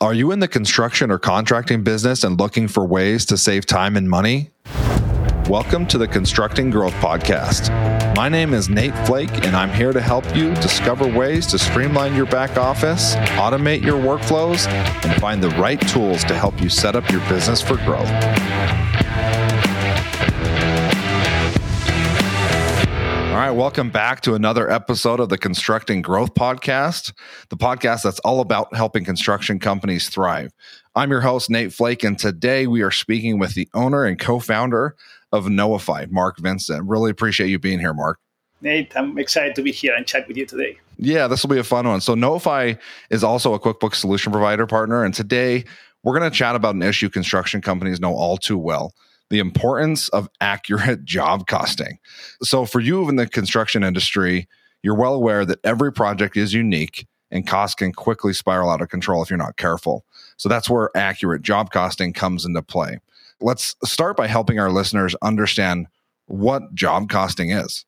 Are you in the construction or contracting business and looking for ways to save time and money? Welcome to the Constructing Growth Podcast. My name is Nate Flake, and I'm here to help you discover ways to streamline your back office, automate your workflows, and find the right tools to help you set up your business for growth. All right, welcome back to another episode of the Constructing Growth Podcast, the podcast that's all about helping construction companies thrive. I'm your host, Nate Flake, and today we are speaking with the owner and co founder of Knowify, Marc Visent. Really appreciate you being here, Marc. Nate, I'm excited to be here and chat with you today. Yeah, this will be a fun one. So, Knowify is also a QuickBooks solution provider partner, and today we're going to chat about an issue construction companies know all too well the importance of accurate job costing. So, for you in the construction industry, you're well aware that every project is unique and costs can quickly spiral out of control if you're not careful. So, that's where accurate job costing comes into play. Let's start by helping our listeners understand what job costing is.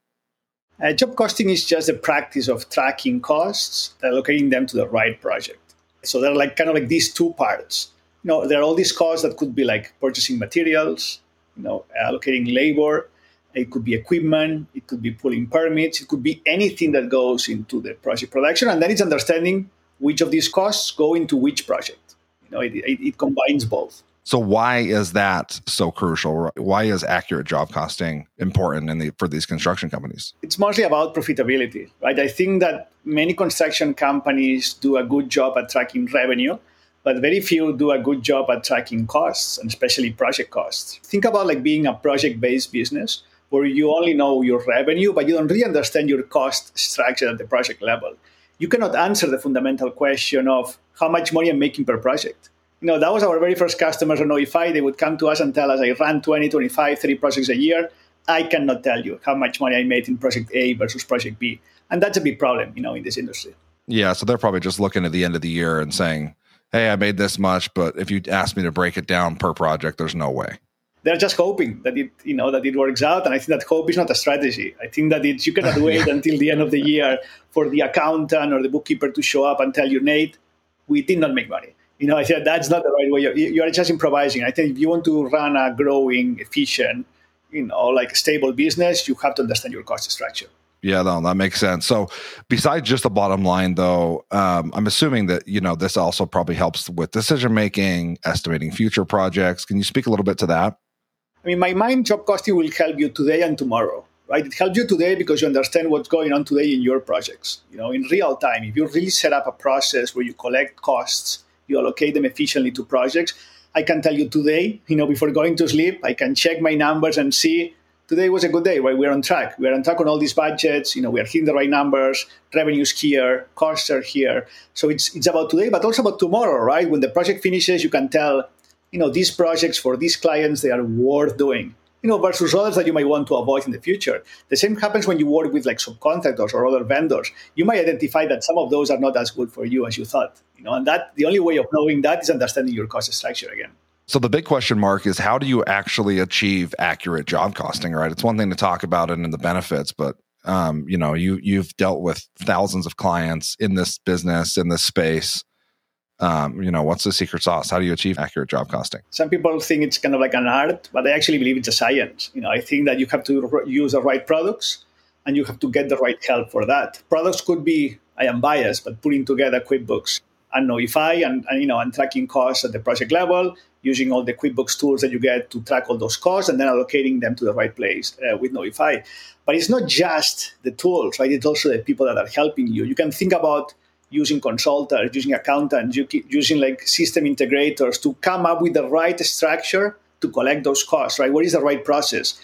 Uh, job costing is just the practice of tracking costs, allocating them to the right project. So, there are like kind of like these two parts. You know, there are all these costs that could be like purchasing materials, you know, allocating labor. It could be equipment. It could be pulling permits. It could be anything that goes into the project production. And then it's understanding which of these costs go into which project. You know, it, it, it combines both. So why is that so crucial? Why is accurate job costing important in the, for these construction companies? It's mostly about profitability, right? I think that many construction companies do a good job at tracking revenue, but very few do a good job at tracking costs and especially project costs. Think about like being a project based business where you only know your revenue, but you don't really understand your cost structure at the project level. You cannot answer the fundamental question of how much money I'm making per project. You know, that was our very first customers on Knowify. They would come to us and tell us, I ran 20, 25, 30 projects a year. I cannot tell you how much money I made in project A versus project B. And that's a big problem, you know, in this industry. Yeah. So they're probably just looking at the end of the year and saying, hey, I made this much, but if you ask me to break it down per project, there's no way. They're just hoping that it, you know, that it works out, and I think that hope is not a strategy. I think that it's you cannot wait until the end of the year for the accountant or the bookkeeper to show up and tell you, Nate, we did not make money. You know, I said that's not the right way. You are just improvising. I think if you want to run a growing, efficient, you know, like stable business, you have to understand your cost structure. Yeah, no, that makes sense. So, besides just the bottom line, though, um, I'm assuming that you know this also probably helps with decision making, estimating future projects. Can you speak a little bit to that? I mean, my mind job costing will help you today and tomorrow, right? It helps you today because you understand what's going on today in your projects. You know, in real time, if you really set up a process where you collect costs, you allocate them efficiently to projects. I can tell you today, you know, before going to sleep, I can check my numbers and see today was a good day, right? We're on track. We're on track on all these budgets. You know, we are hitting the right numbers. Revenues here, costs are here. So it's it's about today, but also about tomorrow, right? When the project finishes, you can tell, you know, these projects for these clients they are worth doing. You know, versus others that you might want to avoid in the future. The same happens when you work with like subcontractors or other vendors. You might identify that some of those are not as good for you as you thought. You know, and that the only way of knowing that is understanding your cost structure again. So the big question mark is how do you actually achieve accurate job costing, right? It's one thing to talk about it and the benefits, but um, you know, you you've dealt with thousands of clients in this business, in this space. Um, you know, what's the secret sauce? How do you achieve accurate job costing? Some people think it's kind of like an art, but I actually believe it's a science. You know, I think that you have to use the right products and you have to get the right help for that. Products could be, I am biased, but putting together QuickBooks and Knowify and, and you know and tracking costs at the project level using all the QuickBooks tools that you get to track all those costs and then allocating them to the right place uh, with Knowify. But it's not just the tools, right? It's also the people that are helping you. You can think about using consultants, using accountants, using like system integrators to come up with the right structure to collect those costs, right? What is the right process?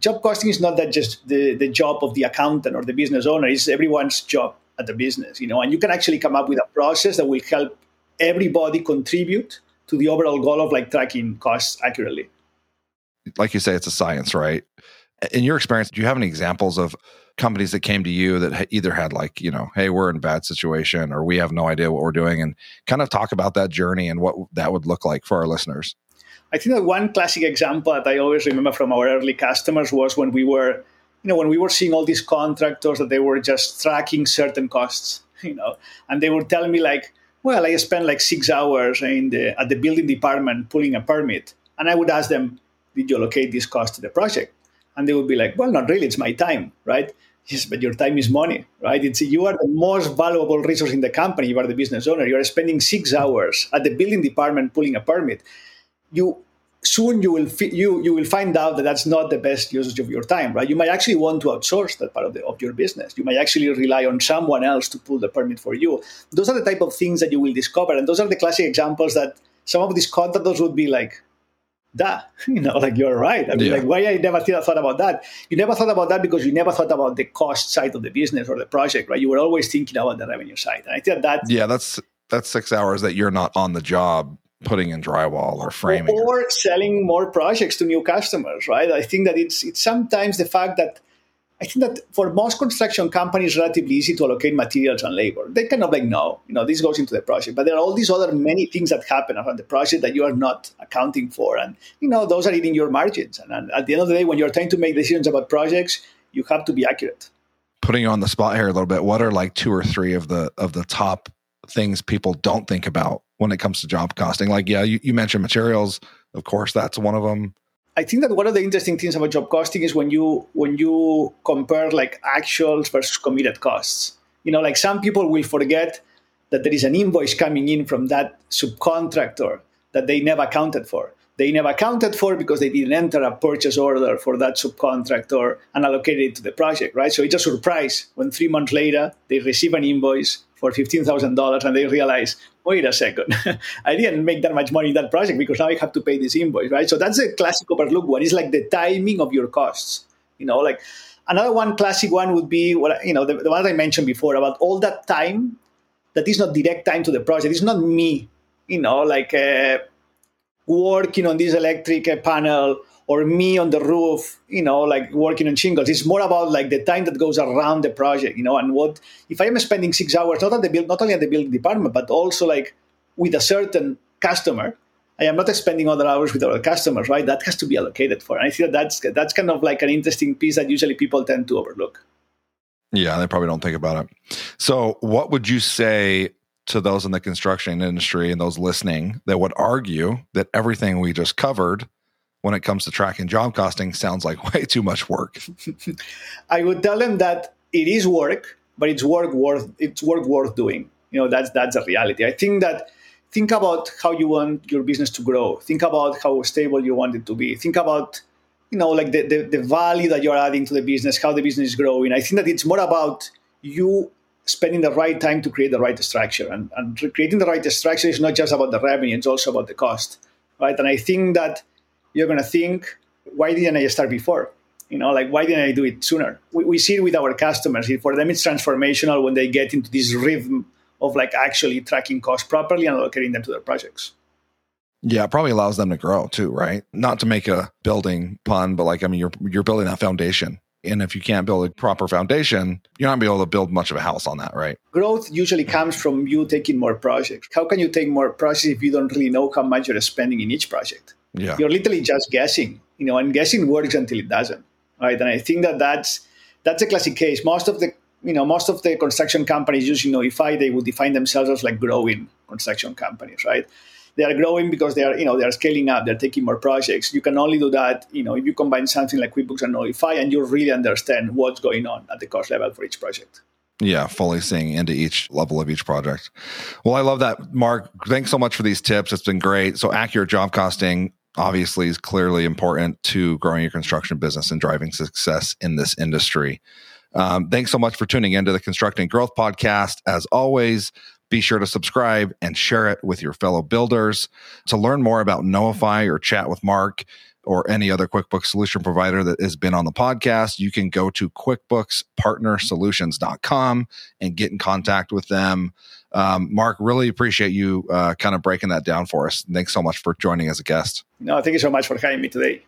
Job costing is not that just the, the job of the accountant or the business owner, it's everyone's job at the business, you know, and you can actually come up with a process that will help everybody contribute to the overall goal of like tracking costs accurately. Like you say, it's a science, right? In your experience, do you have any examples of companies that came to you that either had like, you know, hey, we're in a bad situation or we have no idea what we're doing and kind of talk about that journey and what that would look like for our listeners? I think that one classic example that I always remember from our early customers was when we were, you know, when we were seeing all these contractors that they were just tracking certain costs, you know, and they were telling me like, well, I spent like six hours in the, at the building department pulling a permit. And I would ask them, did you allocate this cost to the project? And they would be like, well, not really, it's my time, right? Yes, but your time is money, right? It's you are the most valuable resource in the company. You are the business owner. You are spending six hours at the building department pulling a permit. You soon you will fi- you you will find out that that's not the best usage of your time, right? You might actually want to outsource that part of the of your business. You might actually rely on someone else to pull the permit for you. Those are the type of things that you will discover, and those are the classic examples that some of these contractors would be like, "Da, you know, like you're right. I mean, yeah. like why I never thought about that? You never thought about that because you never thought about the cost side of the business or the project, right? You were always thinking about the revenue side, and I think that yeah, that's that's six hours that you're not on the job putting in drywall or framing or, selling more projects to new customers right i think that it's it's sometimes the fact that I think that for most construction companies, relatively easy to allocate materials and labor. They kind of like, no, you know, this goes into the project. But there are all these other many things that happen around the project that you are not accounting for. And, you know, those are eating your margins. And, and at the end of the day, when you're trying to make decisions about projects, you have to be accurate. Putting you on the spot here a little bit, what are like two or three of the of the top things people don't think about when it comes to job costing? Like, yeah, you, you mentioned materials. Of course, that's one of them. I think that one of the interesting things about job costing is when you when you compare like actuals versus committed costs. You know, like some people will forget that there is an invoice coming in from that subcontractor that they never accounted for. They never accounted for because they didn't enter a purchase order for that subcontractor and allocated it to the project, right? So it's a surprise when three months later they receive an invoice for $15,000 and they realize, wait a second, I didn't make that much money in that project because now I have to pay this invoice, right? So that's a classic overlook one. It's like the timing of your costs, you know, like another one classic one would be what, you know, the, the one I mentioned before about all that time that is not direct time to the project. It's not me, you know, like uh, working on this electric panel or me on the roof, you know, like working on shingles. It's more about like the time that goes around the project, you know, and what if I am spending six hours not at the build, not only at the building department, but also like with a certain customer. I am not spending other hours with other customers, right? That has to be allocated for. And I feel that's that's kind of like an interesting piece that usually people tend to overlook. Yeah, they probably don't think about it. So, what would you say to those in the construction industry and those listening that would argue that everything we just covered when it comes to tracking job costing sounds like way too much work. I would tell them that it is work, but it's work worth it's work worth doing. You know, that's that's a reality. I think that think about how you want your business to grow. Think about how stable you want it to be. Think about you know like the, the, the value that you're adding to the business, how the business is growing. I think that it's more about you spending the right time to create the right structure. And, and creating the right structure is not just about the revenue, it's also about the cost. Right. And I think that you're going to think, why didn't I start before? You know, like, why didn't I do it sooner? We, we see it with our customers. For them, it's transformational when they get into this rhythm of like actually tracking costs properly and allocating them to their projects. Yeah, it probably allows them to grow too, right? Not to make a building pun, but like I mean, you're you're building that foundation, and if you can't build a proper foundation, you're not gonna be able to build much of a house on that, right? Growth usually comes from you taking more projects. How can you take more projects if you don't really know how much you're spending in each project? Yeah. You're literally just guessing, you know, and guessing works until it doesn't, right? And I think that that's that's a classic case. Most of the you know most of the construction companies using Knowify they would define themselves as like growing construction companies, right? They are growing because they are you know they are scaling up. They're taking more projects. You can only do that you know if you combine something like QuickBooks and Knowify and you really understand what's going on at the cost level for each project. Yeah, fully seeing into each level of each project. Well, I love that, Marc. Thanks so much for these tips. It's been great. So, accurate job costing obviously is clearly important to growing your construction business and driving success in this industry. Um, thanks so much for tuning into the Constructing Growth podcast. As always, be sure to subscribe and share it with your fellow builders. To learn more about Knowify or chat with Marc or any other QuickBooks solution provider that has been on the podcast, you can go to QuickBooksPartnerSolutions.com and get in contact with them. Um, Marc, really appreciate you uh, kind of breaking that down for us. Thanks so much for joining as a guest. No, thank you so much for having me today.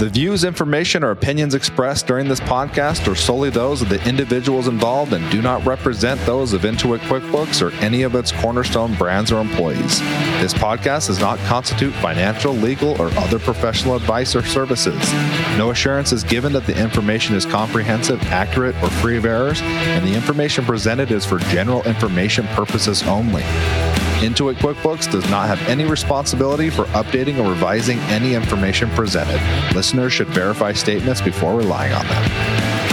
The views, information, or opinions expressed during this podcast are solely those of the individuals involved and do not represent those of Intuit QuickBooks or any of its cornerstone brands or employees. This podcast does not constitute financial, legal, or other professional advice or services. No assurance is given that the information is comprehensive, accurate, or free of errors, and the information presented is for general information purposes only. Intuit QuickBooks does not have any responsibility for updating or revising any information presented. Listeners should verify statements before relying on them.